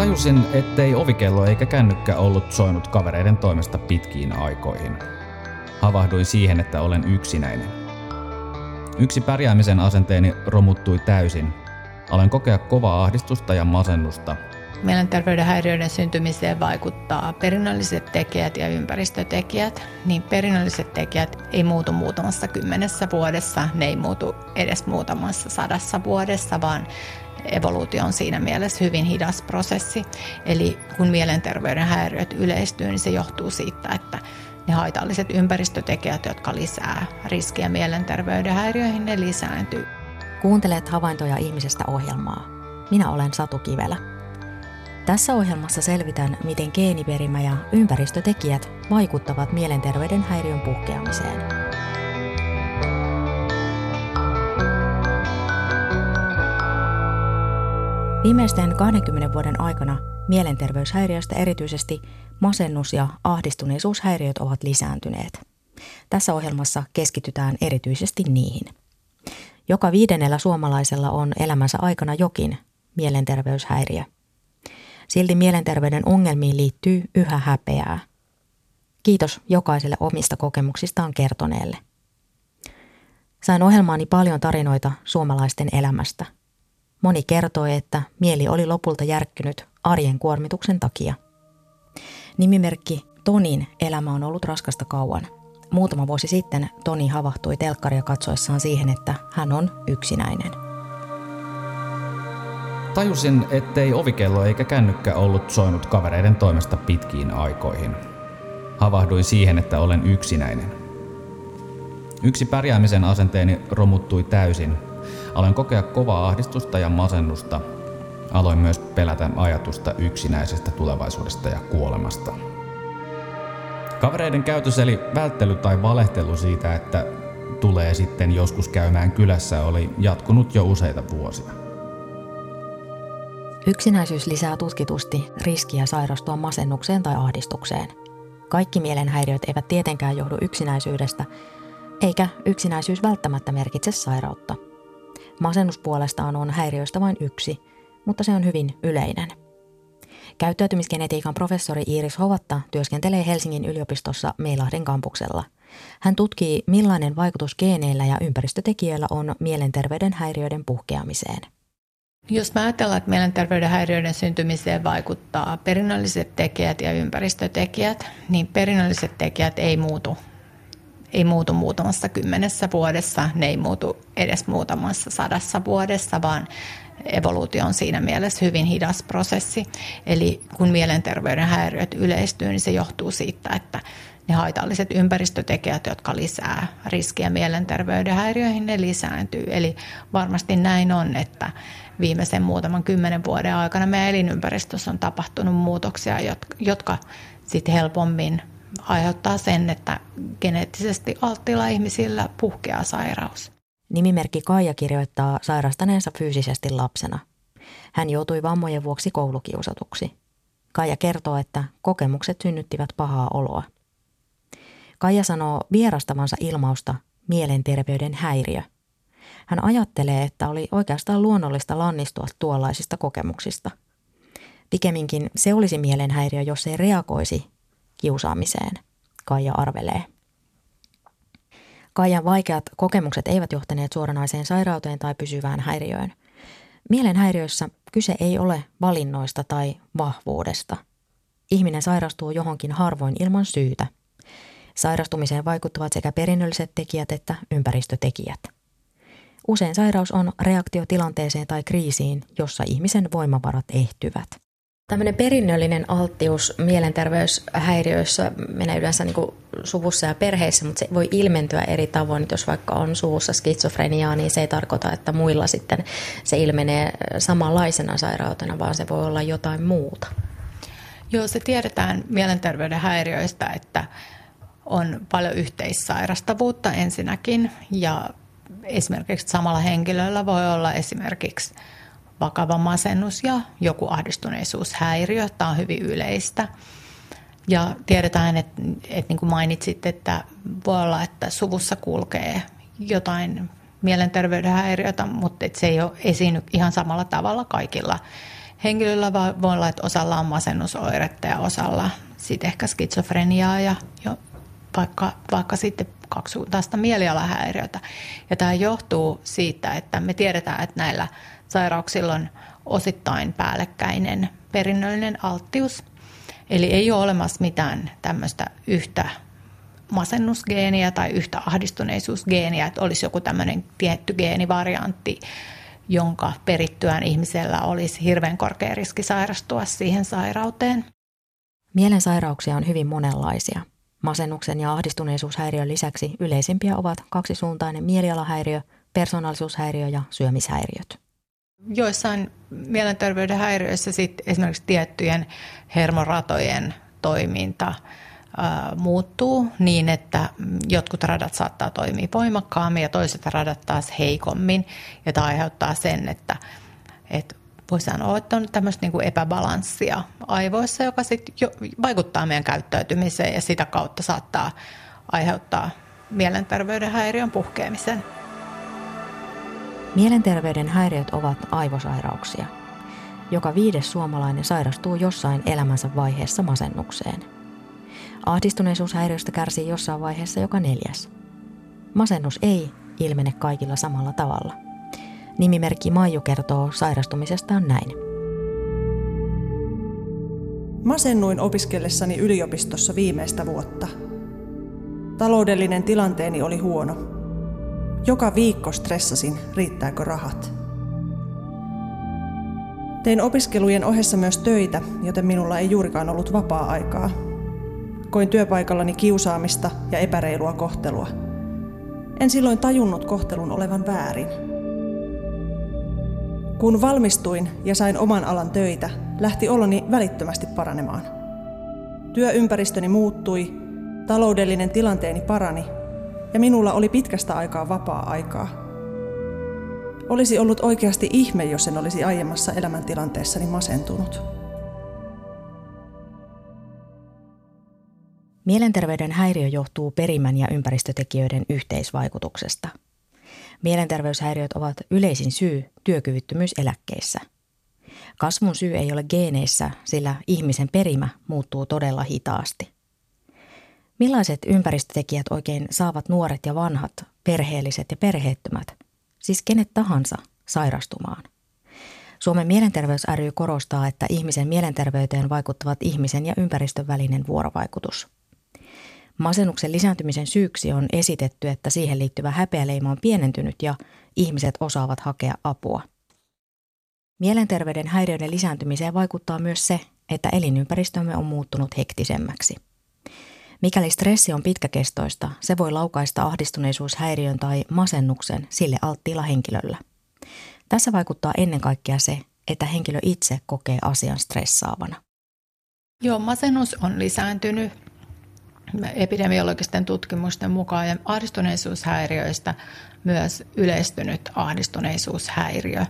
Tajusin, ettei ovikello eikä kännykkä ollut soinut kavereiden toimesta pitkiin aikoihin. Havahduin siihen, että olen yksinäinen. Yksi pärjäämisen asenteeni romuttui täysin. Alen kokea kovaa ahdistusta ja masennusta. Mielenterveyden häiriöiden syntymiseen vaikuttaa perinnölliset tekijät ja ympäristötekijät. Niin perinnölliset tekijät ei muutu muutamassa kymmenessä vuodessa, ne ei muutu edes muutamassa sadassa vuodessa, vaan evoluutio on siinä mielessä hyvin hidas prosessi. Eli kun mielenterveyden häiriöt yleistyy, niin se johtuu siitä, että ne haitalliset ympäristötekijät, jotka lisää riskiä mielenterveyden häiriöihin, ne lisääntyy. Kuuntelet havaintoja ihmisestä ohjelmaa. Minä olen Satu Kivelä. Tässä ohjelmassa selvitän, miten geeniperimä ja ympäristötekijät vaikuttavat mielenterveyden häiriön puhkeamiseen. Viimeisten 20 vuoden aikana mielenterveyshäiriöistä erityisesti masennus- ja ahdistuneisuushäiriöt ovat lisääntyneet. Tässä ohjelmassa keskitytään erityisesti niihin. Joka viidennellä suomalaisella on elämänsä aikana jokin mielenterveyshäiriö. Silti mielenterveyden ongelmiin liittyy yhä häpeää. Kiitos jokaiselle omista kokemuksistaan kertoneelle. Sain ohjelmaani paljon tarinoita suomalaisten elämästä – Moni kertoi, että mieli oli lopulta järkkynyt arjen kuormituksen takia. Nimimerkki Tonin elämä on ollut raskasta kauan. Muutama vuosi sitten Toni havahtui telkkaria katsoessaan siihen, että hän on yksinäinen. Tajusin, ettei ovikello eikä kännykkä ollut soinut kavereiden toimesta pitkiin aikoihin. Havahduin siihen, että olen yksinäinen. Yksi pärjäämisen asenteeni romuttui täysin Aloin kokea kovaa ahdistusta ja masennusta. Aloin myös pelätä ajatusta yksinäisestä tulevaisuudesta ja kuolemasta. Kavereiden käytös eli välttely tai valehtelu siitä, että tulee sitten joskus käymään kylässä, oli jatkunut jo useita vuosia. Yksinäisyys lisää tutkitusti riskiä sairastua masennukseen tai ahdistukseen. Kaikki mielenhäiriöt eivät tietenkään johdu yksinäisyydestä, eikä yksinäisyys välttämättä merkitse sairautta – Masennus puolestaan on häiriöistä vain yksi, mutta se on hyvin yleinen. Käyttäytymisgenetiikan professori Iiris Hovatta työskentelee Helsingin yliopistossa Meilahden kampuksella. Hän tutkii, millainen vaikutus geeneillä ja ympäristötekijöillä on mielenterveyden häiriöiden puhkeamiseen. Jos mä ajatellaan, että mielenterveyden häiriöiden syntymiseen vaikuttaa perinnölliset tekijät ja ympäristötekijät, niin perinnölliset tekijät ei muutu ei muutu muutamassa kymmenessä vuodessa, ne ei muutu edes muutamassa sadassa vuodessa, vaan evoluutio on siinä mielessä hyvin hidas prosessi. Eli kun mielenterveyden häiriöt yleistyy, niin se johtuu siitä, että ne haitalliset ympäristötekijät, jotka lisää riskiä mielenterveyden häiriöihin, ne lisääntyy. Eli varmasti näin on, että viimeisen muutaman kymmenen vuoden aikana meidän elinympäristössä on tapahtunut muutoksia, jotka sitten helpommin aiheuttaa sen, että geneettisesti alttiilla ihmisillä puhkeaa sairaus. Nimimerkki Kaija kirjoittaa sairastaneensa fyysisesti lapsena. Hän joutui vammojen vuoksi koulukiusatuksi. Kaija kertoo, että kokemukset synnyttivät pahaa oloa. Kaija sanoo vierastavansa ilmausta mielenterveyden häiriö. Hän ajattelee, että oli oikeastaan luonnollista lannistua tuollaisista kokemuksista. Pikemminkin se olisi mielenhäiriö, jos ei reagoisi kiusaamiseen, Kaija arvelee. Kaijan vaikeat kokemukset eivät johtaneet suoranaiseen sairauteen tai pysyvään häiriöön. Mielenhäiriöissä kyse ei ole valinnoista tai vahvuudesta. Ihminen sairastuu johonkin harvoin ilman syytä. Sairastumiseen vaikuttavat sekä perinnölliset tekijät että ympäristötekijät. Usein sairaus on reaktio tilanteeseen tai kriisiin, jossa ihmisen voimavarat ehtyvät. Tämmöinen perinnöllinen alttius mielenterveyshäiriöissä menee yleensä niin suvussa ja perheissä, mutta se voi ilmentyä eri tavoin. Jos vaikka on suvussa skitsofreniaa, niin se ei tarkoita, että muilla sitten se ilmenee samanlaisena sairautena, vaan se voi olla jotain muuta. Joo, se tiedetään mielenterveyden häiriöistä, että on paljon yhteissairastavuutta ensinnäkin ja esimerkiksi samalla henkilöllä voi olla esimerkiksi – vakava masennus ja joku ahdistuneisuushäiriö. Tämä on hyvin yleistä. Ja tiedetään, että, että niin kuin mainitsit, että voi olla, että suvussa kulkee jotain mielenterveyden häiriötä, mutta että se ei ole esiinny ihan samalla tavalla kaikilla Henkilöllä voi olla, että osalla on masennusoiretta ja osalla sitten ehkä skitsofreniaa ja jo vaikka, vaikka sitten kaksisuuntaista mielialahäiriötä. Ja tämä johtuu siitä, että me tiedetään, että näillä sairauksilla on osittain päällekkäinen perinnöllinen alttius. Eli ei ole olemassa mitään tämmöistä yhtä masennusgeeniä tai yhtä ahdistuneisuusgeeniä, että olisi joku tämmöinen tietty geenivariantti, jonka perittyään ihmisellä olisi hirveän korkea riski sairastua siihen sairauteen. Mielensairauksia on hyvin monenlaisia. Masennuksen ja ahdistuneisuushäiriön lisäksi yleisimpiä ovat kaksisuuntainen mielialahäiriö, persoonallisuushäiriö ja syömishäiriöt. Joissain mielenterveyden häiriöissä sit esimerkiksi tiettyjen hermoratojen toiminta muuttuu niin, että jotkut radat saattaa toimia voimakkaammin ja toiset radat taas heikommin. Ja tämä aiheuttaa sen, että, että voi sanoa, että on tämmöistä niin kuin epäbalanssia aivoissa, joka sitten vaikuttaa meidän käyttäytymiseen ja sitä kautta saattaa aiheuttaa mielenterveyden häiriön puhkeamisen. Mielenterveyden häiriöt ovat aivosairauksia. Joka viides suomalainen sairastuu jossain elämänsä vaiheessa masennukseen. Ahdistuneisuushäiriöstä kärsii jossain vaiheessa joka neljäs. Masennus ei ilmene kaikilla samalla tavalla – Nimimerkki Maiju kertoo sairastumisestaan näin. Masennuin opiskellessani yliopistossa viimeistä vuotta. Taloudellinen tilanteeni oli huono. Joka viikko stressasin, riittääkö rahat. Tein opiskelujen ohessa myös töitä, joten minulla ei juurikaan ollut vapaa-aikaa. Koin työpaikallani kiusaamista ja epäreilua kohtelua. En silloin tajunnut kohtelun olevan väärin – kun valmistuin ja sain oman alan töitä, lähti oloni välittömästi paranemaan. Työympäristöni muuttui, taloudellinen tilanteeni parani ja minulla oli pitkästä aikaa vapaa-aikaa. Olisi ollut oikeasti ihme, jos en olisi aiemmassa elämäntilanteessani masentunut. Mielenterveyden häiriö johtuu perimän ja ympäristötekijöiden yhteisvaikutuksesta – Mielenterveyshäiriöt ovat yleisin syy työkyvyttömyyseläkkeissä. Kasvun syy ei ole geeneissä, sillä ihmisen perimä muuttuu todella hitaasti. Millaiset ympäristötekijät oikein saavat nuoret ja vanhat, perheelliset ja perheettömät, siis kenet tahansa, sairastumaan? Suomen mielenterveys ry korostaa, että ihmisen mielenterveyteen vaikuttavat ihmisen ja ympäristön välinen vuorovaikutus – Masennuksen lisääntymisen syyksi on esitetty, että siihen liittyvä häpeäleima on pienentynyt ja ihmiset osaavat hakea apua. Mielenterveyden häiriöiden lisääntymiseen vaikuttaa myös se, että elinympäristömme on muuttunut hektisemmäksi. Mikäli stressi on pitkäkestoista, se voi laukaista ahdistuneisuushäiriön tai masennuksen sille alttiilla henkilöllä. Tässä vaikuttaa ennen kaikkea se, että henkilö itse kokee asian stressaavana. Joo, masennus on lisääntynyt epidemiologisten tutkimusten mukaan ja ahdistuneisuushäiriöistä myös yleistynyt ahdistuneisuushäiriö,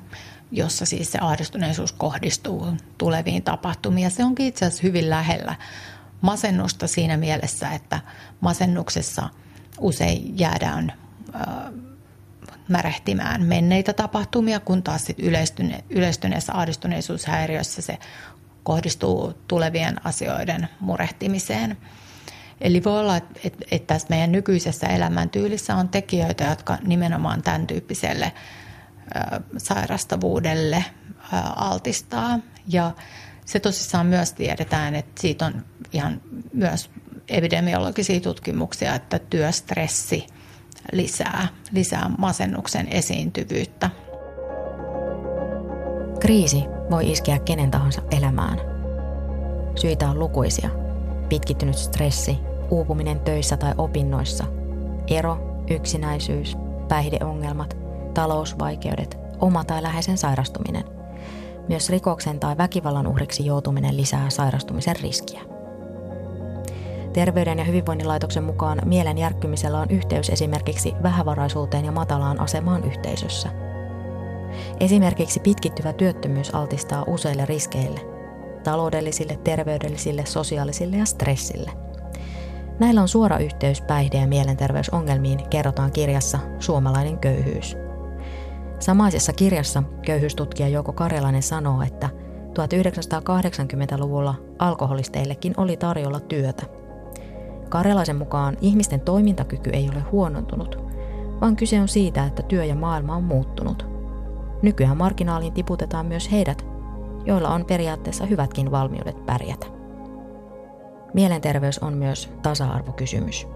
jossa siis se ahdistuneisuus kohdistuu tuleviin tapahtumiin. Ja se onkin itse asiassa hyvin lähellä masennusta siinä mielessä, että masennuksessa usein jäädään märehtimään menneitä tapahtumia, kun taas sit yleistyne, yleistyneessä ahdistuneisuushäiriössä se kohdistuu tulevien asioiden murehtimiseen – Eli voi olla, että, tässä meidän nykyisessä elämäntyylissä on tekijöitä, jotka nimenomaan tämän tyyppiselle sairastavuudelle altistaa. Ja se tosissaan myös tiedetään, että siitä on ihan myös epidemiologisia tutkimuksia, että työstressi lisää, lisää masennuksen esiintyvyyttä. Kriisi voi iskeä kenen tahansa elämään. Syitä on lukuisia. Pitkittynyt stressi, uupuminen töissä tai opinnoissa, ero, yksinäisyys, päihdeongelmat, talousvaikeudet, oma tai läheisen sairastuminen. Myös rikoksen tai väkivallan uhriksi joutuminen lisää sairastumisen riskiä. Terveyden ja hyvinvoinnin laitoksen mukaan mielen järkkymisellä on yhteys esimerkiksi vähävaraisuuteen ja matalaan asemaan yhteisössä. Esimerkiksi pitkittyvä työttömyys altistaa useille riskeille, taloudellisille, terveydellisille, sosiaalisille ja stressille – Näillä on suora yhteys päihde- ja mielenterveysongelmiin, kerrotaan kirjassa Suomalainen köyhyys. Samaisessa kirjassa köyhyystutkija Jouko Karjalainen sanoo, että 1980-luvulla alkoholisteillekin oli tarjolla työtä. Karjalaisen mukaan ihmisten toimintakyky ei ole huonontunut, vaan kyse on siitä, että työ ja maailma on muuttunut. Nykyään marginaaliin tiputetaan myös heidät, joilla on periaatteessa hyvätkin valmiudet pärjätä. Mielenterveys on myös tasa-arvokysymys.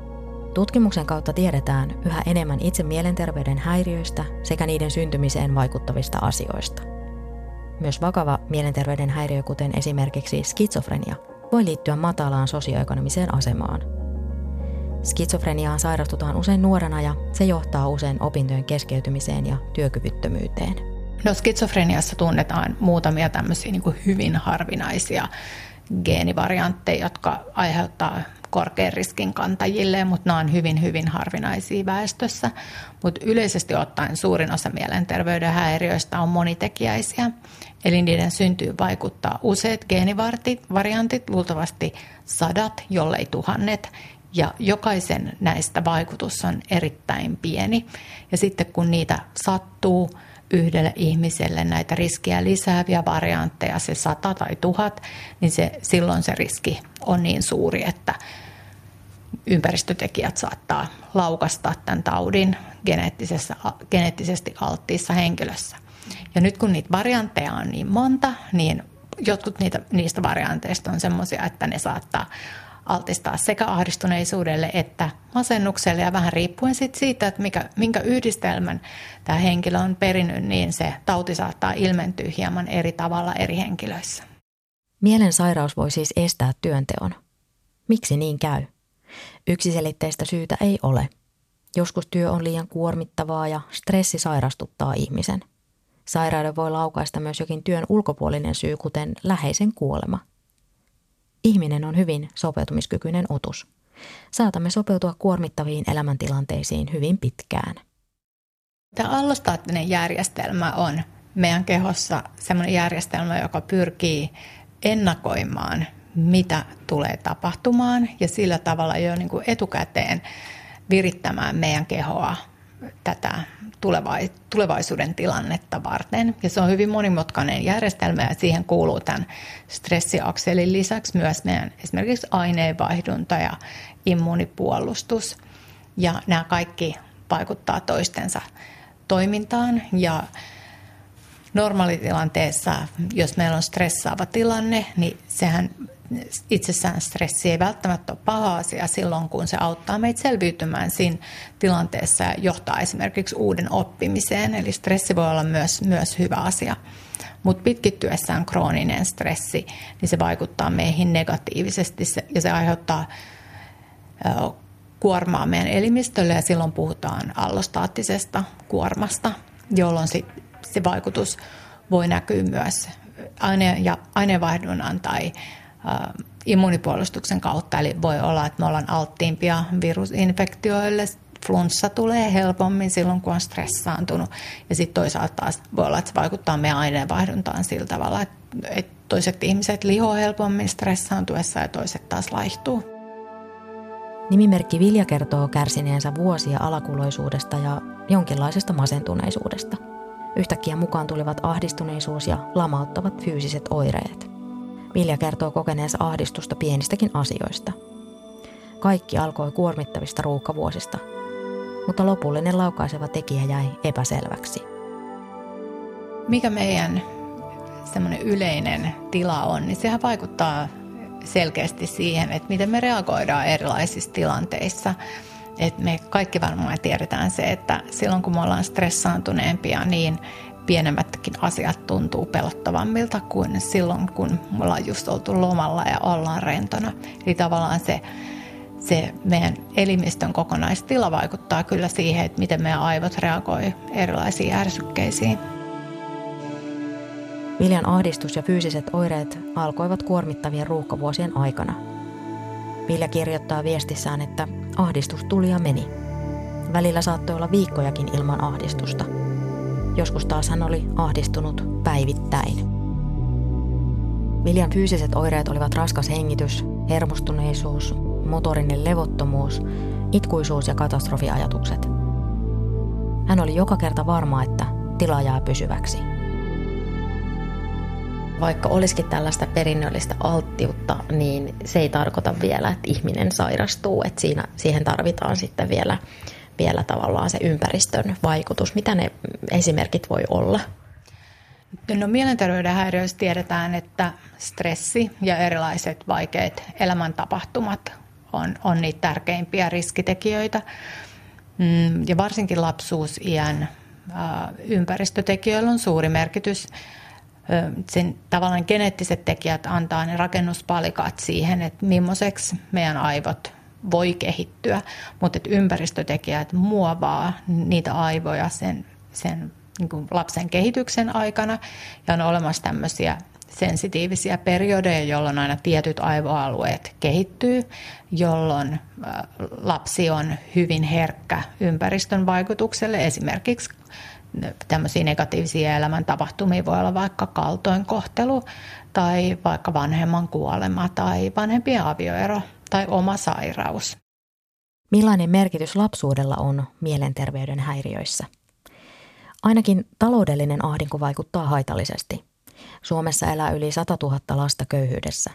Tutkimuksen kautta tiedetään yhä enemmän itse mielenterveyden häiriöistä sekä niiden syntymiseen vaikuttavista asioista. Myös vakava mielenterveyden häiriö, kuten esimerkiksi skitsofrenia, voi liittyä matalaan sosioekonomiseen asemaan. Skitsofreniaan sairastutaan usein nuorena ja se johtaa usein opintojen keskeytymiseen ja työkyvyttömyyteen. No skitsofreniassa tunnetaan muutamia tämmöisiä niin hyvin harvinaisia geenivariantteja, jotka aiheuttaa korkean riskin kantajille, mutta nämä on hyvin, hyvin harvinaisia väestössä. Mutta yleisesti ottaen suurin osa mielenterveyden häiriöistä on monitekijäisiä, eli niiden syntyy vaikuttaa useat geenivariantit, luultavasti sadat, jollei tuhannet, ja jokaisen näistä vaikutus on erittäin pieni. Ja sitten kun niitä sattuu, yhdelle ihmiselle näitä riskiä lisääviä variantteja, se sata tai tuhat, niin se, silloin se riski on niin suuri, että ympäristötekijät saattaa laukasta tämän taudin geneettisesti alttiissa henkilössä. Ja nyt kun niitä variantteja on niin monta, niin jotkut niitä, niistä varianteista on sellaisia, että ne saattaa altistaa sekä ahdistuneisuudelle että masennukselle ja vähän riippuen sit siitä, että mikä, minkä yhdistelmän tämä henkilö on perinnyt, niin se tauti saattaa ilmentyä hieman eri tavalla eri henkilöissä. Mielensairaus voi siis estää työnteon. Miksi niin käy? Yksiselitteistä syytä ei ole. Joskus työ on liian kuormittavaa ja stressi sairastuttaa ihmisen. Sairauden voi laukaista myös jokin työn ulkopuolinen syy, kuten läheisen kuolema – Ihminen on hyvin sopeutumiskykyinen otus. Saatamme sopeutua kuormittaviin elämäntilanteisiin hyvin pitkään. Tämä allostaattinen järjestelmä on meidän kehossa sellainen järjestelmä, joka pyrkii ennakoimaan, mitä tulee tapahtumaan ja sillä tavalla jo niin kuin etukäteen virittämään meidän kehoa tätä tulevaisuuden tilannetta varten. Ja se on hyvin monimutkainen järjestelmä ja siihen kuuluu tämän stressiakselin lisäksi myös meidän esimerkiksi aineenvaihdunta ja immuunipuolustus. Ja nämä kaikki vaikuttaa toistensa toimintaan ja normaalitilanteessa, jos meillä on stressaava tilanne, niin sehän itsessään stressi ei välttämättä ole paha asia silloin, kun se auttaa meitä selviytymään siinä tilanteessa ja johtaa esimerkiksi uuden oppimiseen. Eli stressi voi olla myös, myös hyvä asia. Mutta pitkittyessään krooninen stressi, niin se vaikuttaa meihin negatiivisesti ja se aiheuttaa kuormaa meidän elimistölle ja silloin puhutaan allostaattisesta kuormasta, jolloin sit se vaikutus voi näkyä myös aine- ja aineenvaihdunnan tai immunipuolustuksen kautta. Eli voi olla, että me ollaan alttiimpia virusinfektioille. Flunssa tulee helpommin silloin, kun on stressaantunut. Ja sitten toisaalta taas voi olla, että se vaikuttaa meidän aineenvaihduntaan sillä tavalla, että toiset ihmiset lihoa helpommin stressaantuessa ja toiset taas laihtuu. Nimimerkki Vilja kertoo kärsineensä vuosia alakuloisuudesta ja jonkinlaisesta masentuneisuudesta. Yhtäkkiä mukaan tulivat ahdistuneisuus ja lamauttavat fyysiset oireet. Vilja kertoo kokeneensa ahdistusta pienistäkin asioista. Kaikki alkoi kuormittavista ruuhkavuosista, mutta lopullinen laukaiseva tekijä jäi epäselväksi. Mikä meidän semmoinen yleinen tila on, niin sehän vaikuttaa selkeästi siihen, että miten me reagoidaan erilaisissa tilanteissa. Et me kaikki varmaan tiedetään se, että silloin kun me ollaan stressaantuneempia, niin pienemmätkin asiat tuntuu pelottavammilta kuin silloin, kun me ollaan just oltu lomalla ja ollaan rentona. Eli tavallaan se, se meidän elimistön kokonaistila vaikuttaa kyllä siihen, että miten meidän aivot reagoi erilaisiin järsykkeisiin. Viljan ahdistus ja fyysiset oireet alkoivat kuormittavien ruuhkavuosien aikana. Vilja kirjoittaa viestissään, että ahdistus tuli ja meni. Välillä saattoi olla viikkojakin ilman ahdistusta – Joskus taas hän oli ahdistunut päivittäin. Viljan fyysiset oireet olivat raskas hengitys, hermostuneisuus, motorinen levottomuus, itkuisuus ja katastrofiajatukset. Hän oli joka kerta varma, että tila jää pysyväksi. Vaikka olisikin tällaista perinnöllistä alttiutta, niin se ei tarkoita vielä, että ihminen sairastuu. Että siinä, siihen tarvitaan sitten vielä, vielä tavallaan se ympäristön vaikutus. Mitä ne esimerkit voi olla? No, mielenterveyden häiriöissä tiedetään, että stressi ja erilaiset vaikeat elämäntapahtumat on, on niitä tärkeimpiä riskitekijöitä. Mm, ja varsinkin lapsuusiän ympäristötekijöillä on suuri merkitys. Sen tavallaan geneettiset tekijät antaa ne rakennuspalikat siihen, että millaiseksi meidän aivot voi kehittyä, mutta että ympäristötekijät muovaa niitä aivoja sen, sen niin kuin lapsen kehityksen aikana ja on olemassa tämmöisiä sensitiivisiä periodeja, jolloin aina tietyt aivoalueet kehittyy, jolloin lapsi on hyvin herkkä ympäristön vaikutukselle. Esimerkiksi tämmöisiä negatiivisia elämäntapahtumia voi olla vaikka kaltoinkohtelu tai vaikka vanhemman kuolema tai vanhempien avioero tai oma sairaus. Millainen merkitys lapsuudella on mielenterveyden häiriöissä? Ainakin taloudellinen ahdinko vaikuttaa haitallisesti. Suomessa elää yli 100 000 lasta köyhyydessä.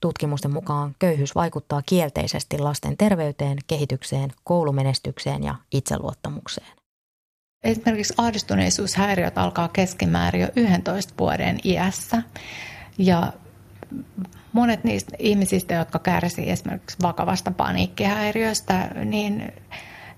Tutkimusten mukaan köyhyys vaikuttaa kielteisesti lasten terveyteen, kehitykseen, koulumenestykseen ja itseluottamukseen. Esimerkiksi ahdistuneisuushäiriöt alkaa keskimäärin jo 11 vuoden iässä. Ja monet niistä ihmisistä, jotka kärsivät esimerkiksi vakavasta paniikkihäiriöstä, niin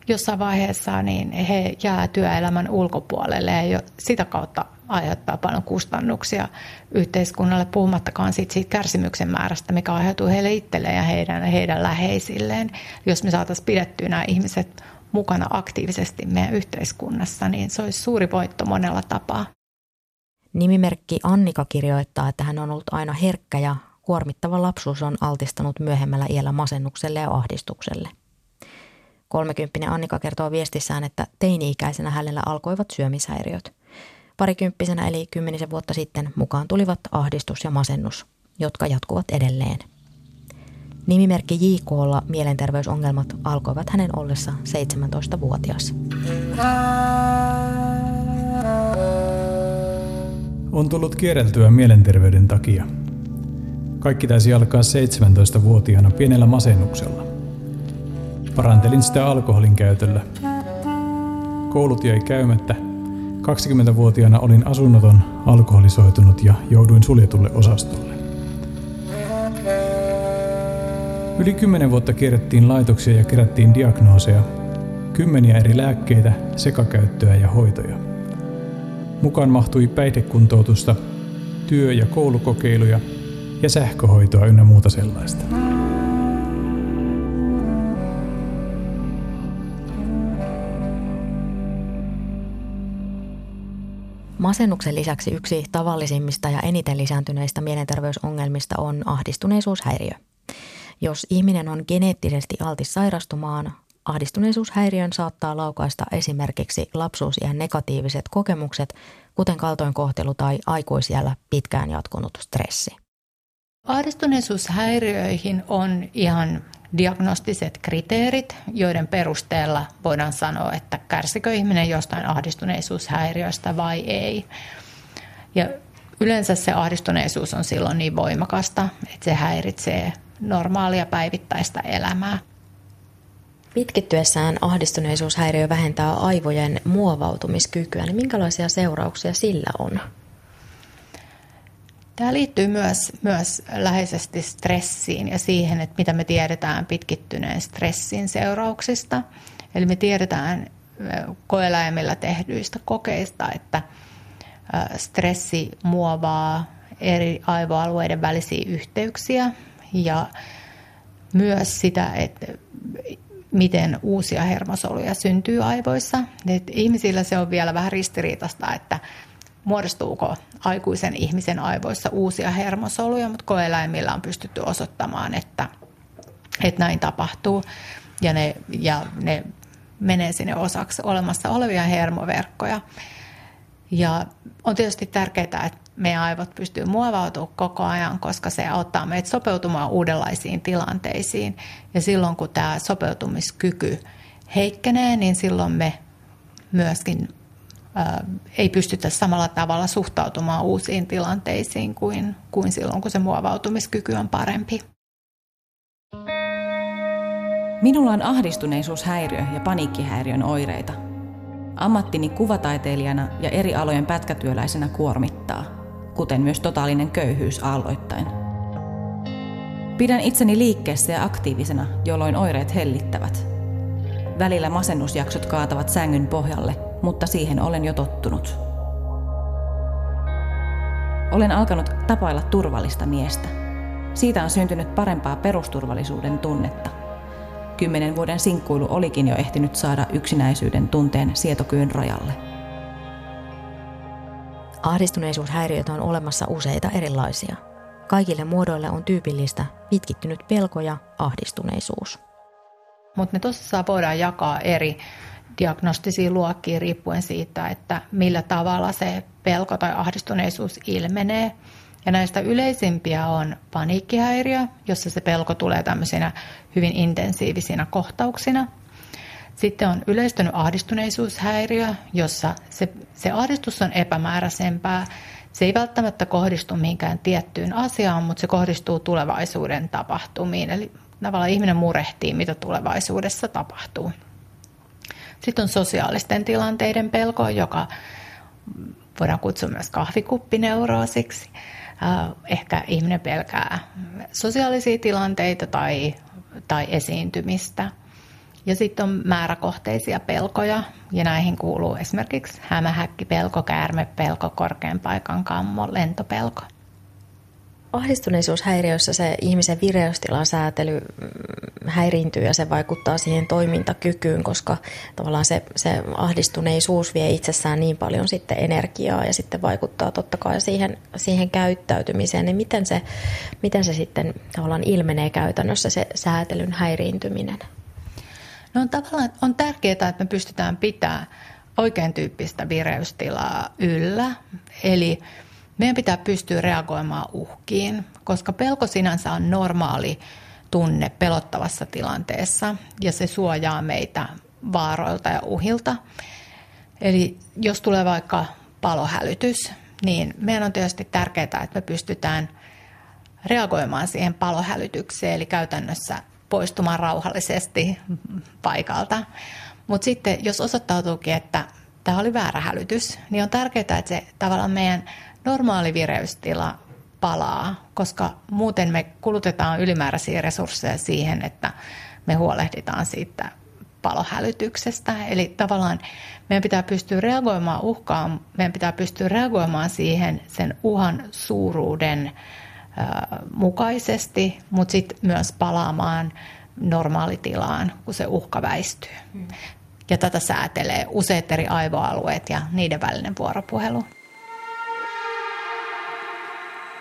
jossain vaiheessa niin he jää työelämän ulkopuolelle ja sitä kautta aiheuttaa paljon kustannuksia yhteiskunnalle, puhumattakaan siitä, siitä kärsimyksen määrästä, mikä aiheutuu heille itselleen ja heidän, heidän läheisilleen. Jos me saataisiin pidettyä nämä ihmiset mukana aktiivisesti meidän yhteiskunnassa, niin se olisi suuri voitto monella tapaa. Nimimerkki Annika kirjoittaa, että hän on ollut aina herkkä ja kuormittava lapsuus on altistanut myöhemmällä iällä masennukselle ja ahdistukselle. Kolmekymppinen Annika kertoo viestissään, että teini-ikäisenä hänellä alkoivat syömishäiriöt. Parikymppisenä eli kymmenisen vuotta sitten mukaan tulivat ahdistus ja masennus, jotka jatkuvat edelleen. Nimimerkki JKlla mielenterveysongelmat alkoivat hänen ollessa 17-vuotias. On tullut kierreltyä mielenterveyden takia. Kaikki taisi alkaa 17-vuotiaana pienellä masennuksella. Parantelin sitä alkoholin käytöllä. Koulut jäi käymättä. 20-vuotiaana olin asunnoton, alkoholisoitunut ja jouduin suljetulle osastolle. Yli kymmenen vuotta kierrettiin laitoksia ja kerättiin diagnooseja, kymmeniä eri lääkkeitä, sekakäyttöä ja hoitoja. Mukaan mahtui päihdekuntoutusta, työ- ja koulukokeiluja ja sähköhoitoa ynnä muuta sellaista. Masennuksen lisäksi yksi tavallisimmista ja eniten lisääntyneistä mielenterveysongelmista on ahdistuneisuushäiriö. Jos ihminen on geneettisesti altis sairastumaan, ahdistuneisuushäiriön saattaa laukaista esimerkiksi lapsuusien negatiiviset kokemukset, kuten kaltoinkohtelu tai aikuisiellä pitkään jatkunut stressi. Ahdistuneisuushäiriöihin on ihan diagnostiset kriteerit, joiden perusteella voidaan sanoa, että kärsikö ihminen jostain ahdistuneisuushäiriöstä vai ei. Ja yleensä se ahdistuneisuus on silloin niin voimakasta, että se häiritsee normaalia päivittäistä elämää. Pitkittyessään ahdistuneisuushäiriö vähentää aivojen muovautumiskykyä, niin minkälaisia seurauksia sillä on? Tämä liittyy myös, myös läheisesti stressiin ja siihen, että mitä me tiedetään pitkittyneen stressin seurauksista. Eli me tiedetään koeläimillä tehdyistä kokeista, että stressi muovaa eri aivoalueiden välisiä yhteyksiä ja myös sitä, että miten uusia hermosoluja syntyy aivoissa. Et ihmisillä se on vielä vähän ristiriitaista, että muodostuuko aikuisen ihmisen aivoissa uusia hermosoluja, mutta koeläimillä on pystytty osoittamaan, että, että näin tapahtuu ja ne, ja ne menee sinne osaksi olemassa olevia hermoverkkoja. Ja on tietysti tärkeää, että meidän aivot pystyy muovautumaan koko ajan, koska se auttaa meitä sopeutumaan uudenlaisiin tilanteisiin. Ja silloin kun tämä sopeutumiskyky heikkenee, niin silloin me myöskin ei pystytä samalla tavalla suhtautumaan uusiin tilanteisiin kuin, kuin silloin, kun se muovautumiskyky on parempi. Minulla on ahdistuneisuushäiriö ja paniikkihäiriön oireita. Ammattini kuvataiteilijana ja eri alojen pätkätyöläisenä kuormittaa, kuten myös totaalinen köyhyys aalloittain. Pidän itseni liikkeessä ja aktiivisena, jolloin oireet hellittävät. Välillä masennusjaksot kaatavat sängyn pohjalle, mutta siihen olen jo tottunut. Olen alkanut tapailla turvallista miestä. Siitä on syntynyt parempaa perusturvallisuuden tunnetta. Kymmenen vuoden sinkkuilu olikin jo ehtinyt saada yksinäisyyden tunteen sietokyyn rajalle. Ahdistuneisuushäiriöitä on olemassa useita erilaisia. Kaikille muodoille on tyypillistä pitkittynyt pelko ja ahdistuneisuus. Mutta me tosissaan voidaan jakaa eri diagnostisiin luokkiin riippuen siitä, että millä tavalla se pelko tai ahdistuneisuus ilmenee. Ja näistä yleisimpiä on paniikkihäiriö, jossa se pelko tulee tämmöisinä hyvin intensiivisinä kohtauksina. Sitten on yleistynyt ahdistuneisuushäiriö, jossa se, se ahdistus on epämääräisempää. Se ei välttämättä kohdistu mihinkään tiettyyn asiaan, mutta se kohdistuu tulevaisuuden tapahtumiin. Eli tavallaan ihminen murehtii, mitä tulevaisuudessa tapahtuu. Sitten on sosiaalisten tilanteiden pelko, joka voidaan kutsua myös kahvikuppineuroosiksi. Äh, ehkä ihminen pelkää sosiaalisia tilanteita tai, tai esiintymistä. Ja sitten on määräkohteisia pelkoja, ja näihin kuuluu esimerkiksi hämähäkkipelko, käärmepelko, korkean paikan kammo, lentopelko. Ahdistuneisuushäiriössä se ihmisen vireystilan säätely mm, häiriintyy ja se vaikuttaa siihen toimintakykyyn, koska tavallaan se, se ahdistuneisuus vie itsessään niin paljon sitten energiaa ja sitten vaikuttaa totta kai siihen, siihen käyttäytymiseen. Niin miten se, miten se sitten tavallaan ilmenee käytännössä se säätelyn häiriintyminen? No on tavallaan on tärkeää, että me pystytään pitämään oikein tyyppistä vireystilaa yllä. Eli meidän pitää pystyä reagoimaan uhkiin, koska pelko sinänsä on normaali tunne pelottavassa tilanteessa ja se suojaa meitä vaaroilta ja uhilta. Eli jos tulee vaikka palohälytys, niin meidän on tietysti tärkeää, että me pystytään reagoimaan siihen palohälytykseen, eli käytännössä poistumaan rauhallisesti paikalta. Mutta sitten jos osoittautuukin, että tämä oli väärä hälytys, niin on tärkeää, että se tavallaan meidän normaali vireystila palaa, koska muuten me kulutetaan ylimääräisiä resursseja siihen, että me huolehditaan siitä palohälytyksestä. Eli tavallaan meidän pitää pystyä reagoimaan uhkaan, meidän pitää pystyä reagoimaan siihen sen uhan suuruuden mukaisesti, mutta sitten myös palaamaan normaalitilaan, kun se uhka väistyy. Hmm. Ja tätä säätelee useat eri aivoalueet ja niiden välinen vuoropuhelu.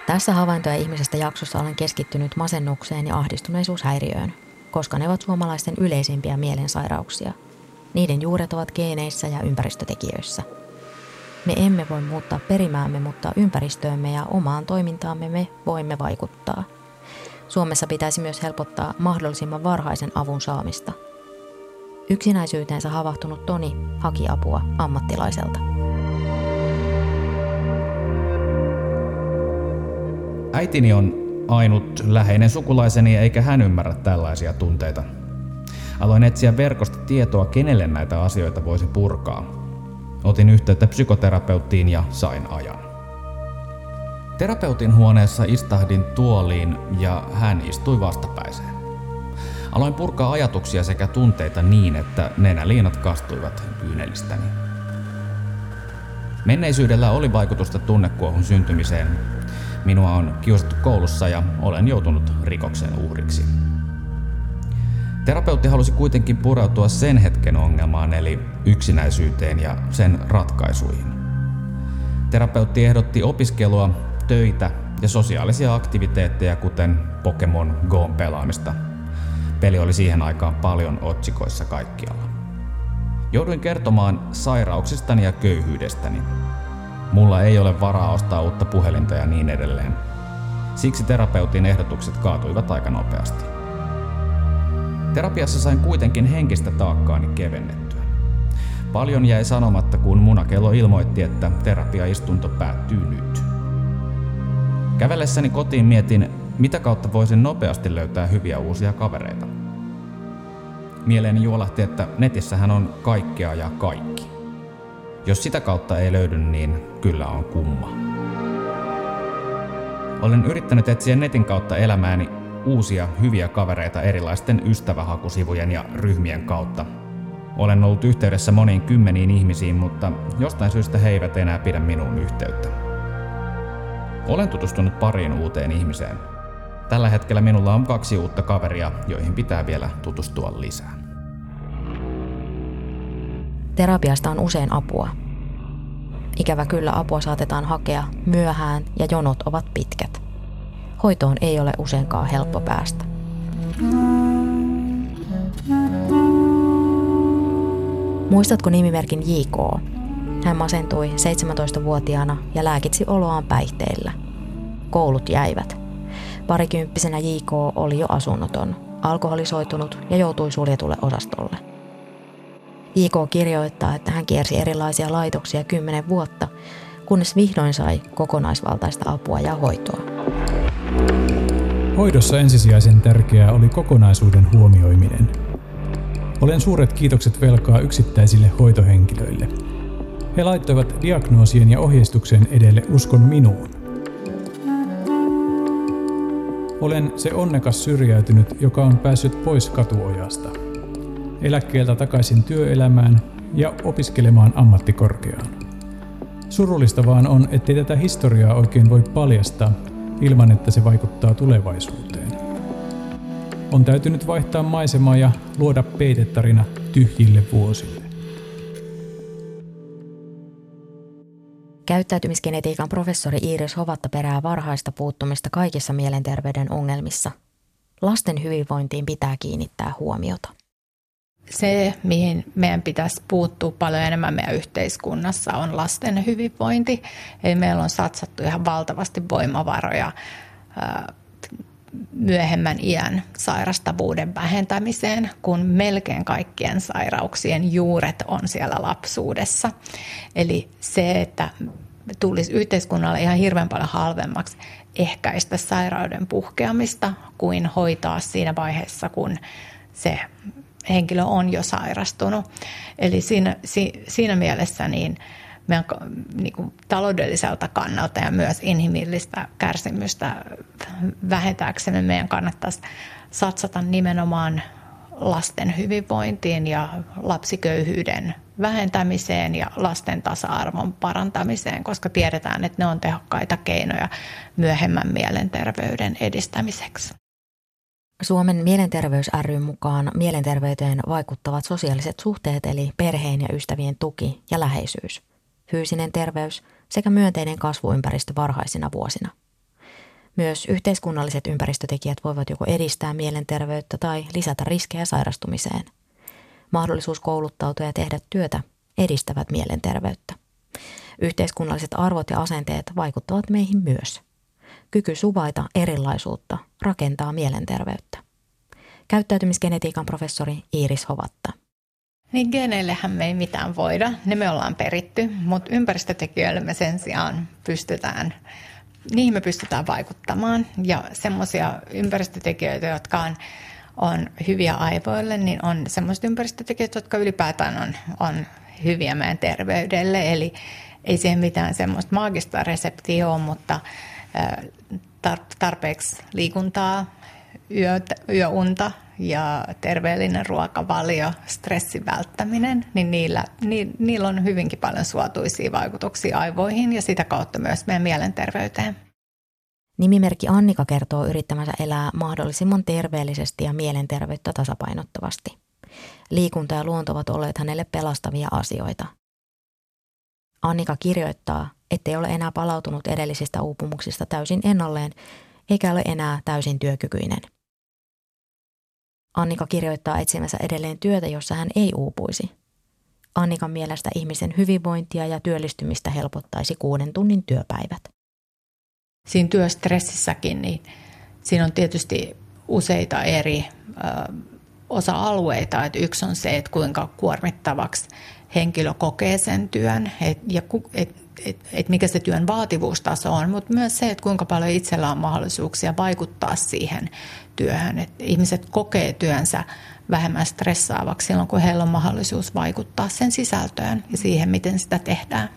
Tässä havaintoja ihmisestä jaksossa olen keskittynyt masennukseen ja ahdistuneisuushäiriöön, koska ne ovat suomalaisten yleisimpiä mielensairauksia. Niiden juuret ovat geeneissä ja ympäristötekijöissä. Me emme voi muuttaa perimäämme, mutta ympäristöömme ja omaan toimintaamme me voimme vaikuttaa. Suomessa pitäisi myös helpottaa mahdollisimman varhaisen avun saamista. Yksinäisyyteensä havahtunut Toni haki apua ammattilaiselta. Äitini on ainut läheinen sukulaiseni eikä hän ymmärrä tällaisia tunteita. Aloin etsiä verkosta tietoa, kenelle näitä asioita voisi purkaa. Otin yhteyttä psykoterapeuttiin ja sain ajan. Terapeutin huoneessa istahdin tuoliin ja hän istui vastapäiseen. Aloin purkaa ajatuksia sekä tunteita niin, että nenäliinat kastuivat kyynelistäni. Menneisyydellä oli vaikutusta tunnekuohun syntymiseen, Minua on kiusattu koulussa ja olen joutunut rikoksen uhriksi. Terapeutti halusi kuitenkin pureutua sen hetken ongelmaan eli yksinäisyyteen ja sen ratkaisuihin. Terapeutti ehdotti opiskelua, töitä ja sosiaalisia aktiviteetteja kuten Pokemon Go pelaamista. Peli oli siihen aikaan paljon otsikoissa kaikkialla. Jouduin kertomaan sairauksistani ja köyhyydestäni, Mulla ei ole varaa ostaa uutta puhelinta ja niin edelleen. Siksi terapeutin ehdotukset kaatuivat aika nopeasti. Terapiassa sain kuitenkin henkistä taakkaani kevennettyä. Paljon jäi sanomatta, kun munakello ilmoitti, että terapiaistunto päättyy nyt. Kävellessäni kotiin mietin, mitä kautta voisin nopeasti löytää hyviä uusia kavereita. Mieleeni juolahti, että netissähän on kaikkea ja kaikki. Jos sitä kautta ei löydy, niin kyllä on kumma. Olen yrittänyt etsiä netin kautta elämääni uusia hyviä kavereita erilaisten ystävähakusivujen ja ryhmien kautta. Olen ollut yhteydessä moniin kymmeniin ihmisiin, mutta jostain syystä he eivät enää pidä minuun yhteyttä. Olen tutustunut pariin uuteen ihmiseen. Tällä hetkellä minulla on kaksi uutta kaveria, joihin pitää vielä tutustua lisää. Terapiasta on usein apua. Ikävä kyllä apua saatetaan hakea myöhään ja jonot ovat pitkät. Hoitoon ei ole useinkaan helppo päästä. Muistatko nimimerkin JK? Hän masentui 17-vuotiaana ja lääkitsi oloaan päihteillä. Koulut jäivät. Parikymppisenä JK oli jo asunnoton, alkoholisoitunut ja joutui suljetulle osastolle. JK kirjoittaa, että hän kiersi erilaisia laitoksia kymmenen vuotta, kunnes vihdoin sai kokonaisvaltaista apua ja hoitoa. Hoidossa ensisijaisen tärkeää oli kokonaisuuden huomioiminen. Olen suuret kiitokset velkaa yksittäisille hoitohenkilöille. He laittoivat diagnoosien ja ohjeistuksen edelle uskon minuun. Olen se onnekas syrjäytynyt, joka on päässyt pois katuojasta. Eläkkeeltä takaisin työelämään ja opiskelemaan ammattikorkeaan. Surullista vaan on, ettei tätä historiaa oikein voi paljastaa ilman, että se vaikuttaa tulevaisuuteen. On täytynyt vaihtaa maisemaa ja luoda peitetarina tyhjille vuosille. Käyttäytymisgenetiikan professori Iiris Hovatta perää varhaista puuttumista kaikissa mielenterveyden ongelmissa. Lasten hyvinvointiin pitää kiinnittää huomiota. Se, mihin meidän pitäisi puuttua paljon enemmän meidän yhteiskunnassa, on lasten hyvinvointi. Eli meillä on satsattu ihan valtavasti voimavaroja myöhemmän iän sairastavuuden vähentämiseen, kun melkein kaikkien sairauksien juuret on siellä lapsuudessa. Eli se, että tulisi yhteiskunnalle ihan hirveän paljon halvemmaksi ehkäistä sairauden puhkeamista kuin hoitaa siinä vaiheessa, kun se henkilö on jo sairastunut. Eli siinä, siinä mielessä niin meidän niin kuin taloudelliselta kannalta ja myös inhimillistä kärsimystä vähentääksemme meidän kannattaisi satsata nimenomaan lasten hyvinvointiin ja lapsiköyhyyden vähentämiseen ja lasten tasa-arvon parantamiseen, koska tiedetään, että ne on tehokkaita keinoja myöhemmän mielenterveyden edistämiseksi. Suomen mielenterveys mukaan mielenterveyteen vaikuttavat sosiaaliset suhteet eli perheen ja ystävien tuki ja läheisyys, fyysinen terveys sekä myönteinen kasvuympäristö varhaisina vuosina. Myös yhteiskunnalliset ympäristötekijät voivat joko edistää mielenterveyttä tai lisätä riskejä sairastumiseen. Mahdollisuus kouluttautua ja tehdä työtä edistävät mielenterveyttä. Yhteiskunnalliset arvot ja asenteet vaikuttavat meihin myös – Kyky suvaita erilaisuutta rakentaa mielenterveyttä. Käyttäytymisgenetiikan professori Iiris Hovatta. Niin geneillehän me ei mitään voida, ne me ollaan peritty, mutta ympäristötekijöille me sen sijaan pystytään, niihin me pystytään vaikuttamaan. Ja semmoisia ympäristötekijöitä, jotka on, on hyviä aivoille, niin on semmoiset ympäristötekijät, jotka ylipäätään on, on hyviä meidän terveydelle. Eli ei siihen mitään semmoista maagista reseptiä ole, mutta tarpeeksi liikuntaa, yöunta ja terveellinen ruokavalio, stressin välttäminen, niin niillä, ni, niillä on hyvinkin paljon suotuisia vaikutuksia aivoihin ja sitä kautta myös meidän mielenterveyteen. Nimimerkki Annika kertoo yrittämänsä elää mahdollisimman terveellisesti ja mielenterveyttä tasapainottavasti. Liikunta ja luonto ovat olleet hänelle pelastavia asioita. Annika kirjoittaa, ettei ole enää palautunut edellisistä uupumuksista täysin ennalleen, eikä ole enää täysin työkykyinen. Annika kirjoittaa etsimässä edelleen työtä, jossa hän ei uupuisi. Annikan mielestä ihmisen hyvinvointia ja työllistymistä helpottaisi kuuden tunnin työpäivät. Siinä työstressissäkin, niin siinä on tietysti useita eri ö, osa-alueita. Että yksi on se, että kuinka kuormittavaksi henkilö kokee sen työn et, ja et, et, et mikä se työn vaativuustaso on, mutta myös se, että kuinka paljon itsellä on mahdollisuuksia vaikuttaa siihen työhön. Et ihmiset kokee työnsä vähemmän stressaavaksi silloin, kun heillä on mahdollisuus vaikuttaa sen sisältöön ja siihen, miten sitä tehdään.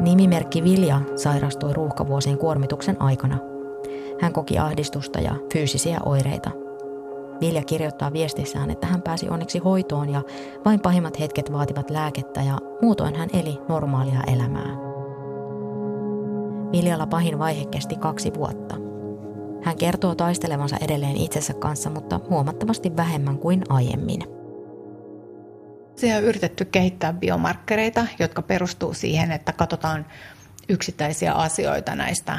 Nimimerkki Vilja sairastui ruuhkavuosien kuormituksen aikana. Hän koki ahdistusta ja fyysisiä oireita. Vilja kirjoittaa viestissään, että hän pääsi onneksi hoitoon ja vain pahimmat hetket vaativat lääkettä ja muutoin hän eli normaalia elämää. Viljalla pahin vaihe kesti kaksi vuotta. Hän kertoo taistelevansa edelleen itsensä kanssa, mutta huomattavasti vähemmän kuin aiemmin. Siellä on yritetty kehittää biomarkkereita, jotka perustuu siihen, että katsotaan yksittäisiä asioita näistä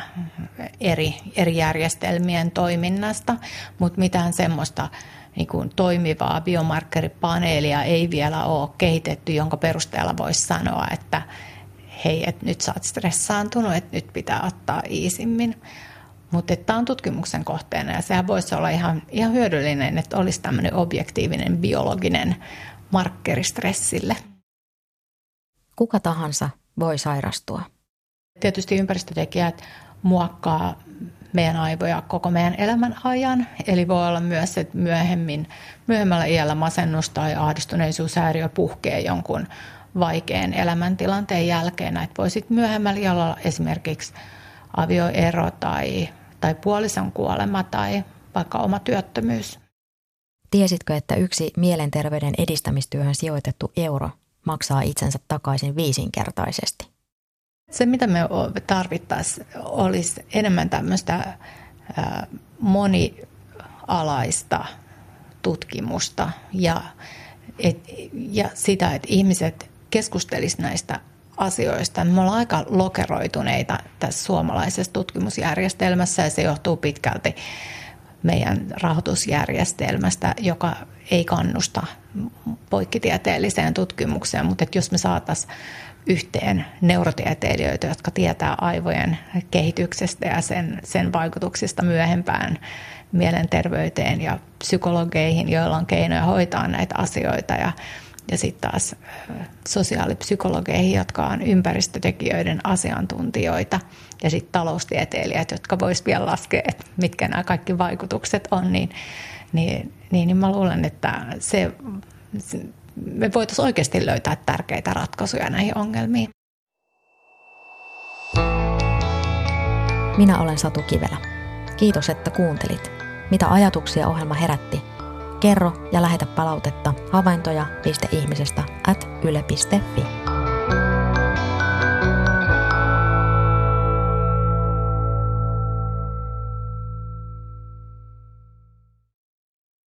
eri, eri järjestelmien toiminnasta, mutta mitään semmoista niin kuin toimivaa biomarkkeripaneelia ei vielä ole kehitetty, jonka perusteella voisi sanoa, että hei, että nyt sä oot stressaantunut, että nyt pitää ottaa iisimmin. Mutta tämä on tutkimuksen kohteena ja sehän voisi olla ihan, ihan hyödyllinen, että olisi tämmöinen objektiivinen biologinen markkeri stressille. Kuka tahansa voi sairastua. Tietysti ympäristötekijät muokkaa meidän aivoja koko meidän elämän ajan. Eli voi olla myös, että myöhemmin, myöhemmällä iällä masennus tai ahdistuneisuushäiriö puhkee jonkun vaikean elämäntilanteen jälkeen. Näitä voi sitten myöhemmällä iällä olla esimerkiksi avioero tai, tai puolison kuolema tai vaikka oma työttömyys. Tiesitkö, että yksi mielenterveyden edistämistyöhön sijoitettu euro maksaa itsensä takaisin viisinkertaisesti? Se, mitä me tarvittaisiin, olisi enemmän tämmöistä monialaista tutkimusta ja, et, ja sitä, että ihmiset keskustelisivat näistä asioista. Me ollaan aika lokeroituneita tässä suomalaisessa tutkimusjärjestelmässä ja se johtuu pitkälti meidän rahoitusjärjestelmästä, joka ei kannusta poikkitieteelliseen tutkimukseen, mutta että jos me saataisiin yhteen neurotieteilijöitä, jotka tietää aivojen kehityksestä ja sen, sen vaikutuksista myöhempään mielenterveyteen ja psykologeihin, joilla on keinoja hoitaa näitä asioita ja, ja sitten taas sosiaalipsykologeihin, jotka on ympäristötekijöiden asiantuntijoita ja sitten taloustieteilijät, jotka vois vielä laskea, että mitkä nämä kaikki vaikutukset on, niin, niin, niin, niin mä luulen, että se me voitaisiin oikeasti löytää tärkeitä ratkaisuja näihin ongelmiin. Minä olen Satu Kivelä. Kiitos, että kuuntelit. Mitä ajatuksia ohjelma herätti? Kerro ja lähetä palautetta havaintoja.ihmisestä at yle.fi.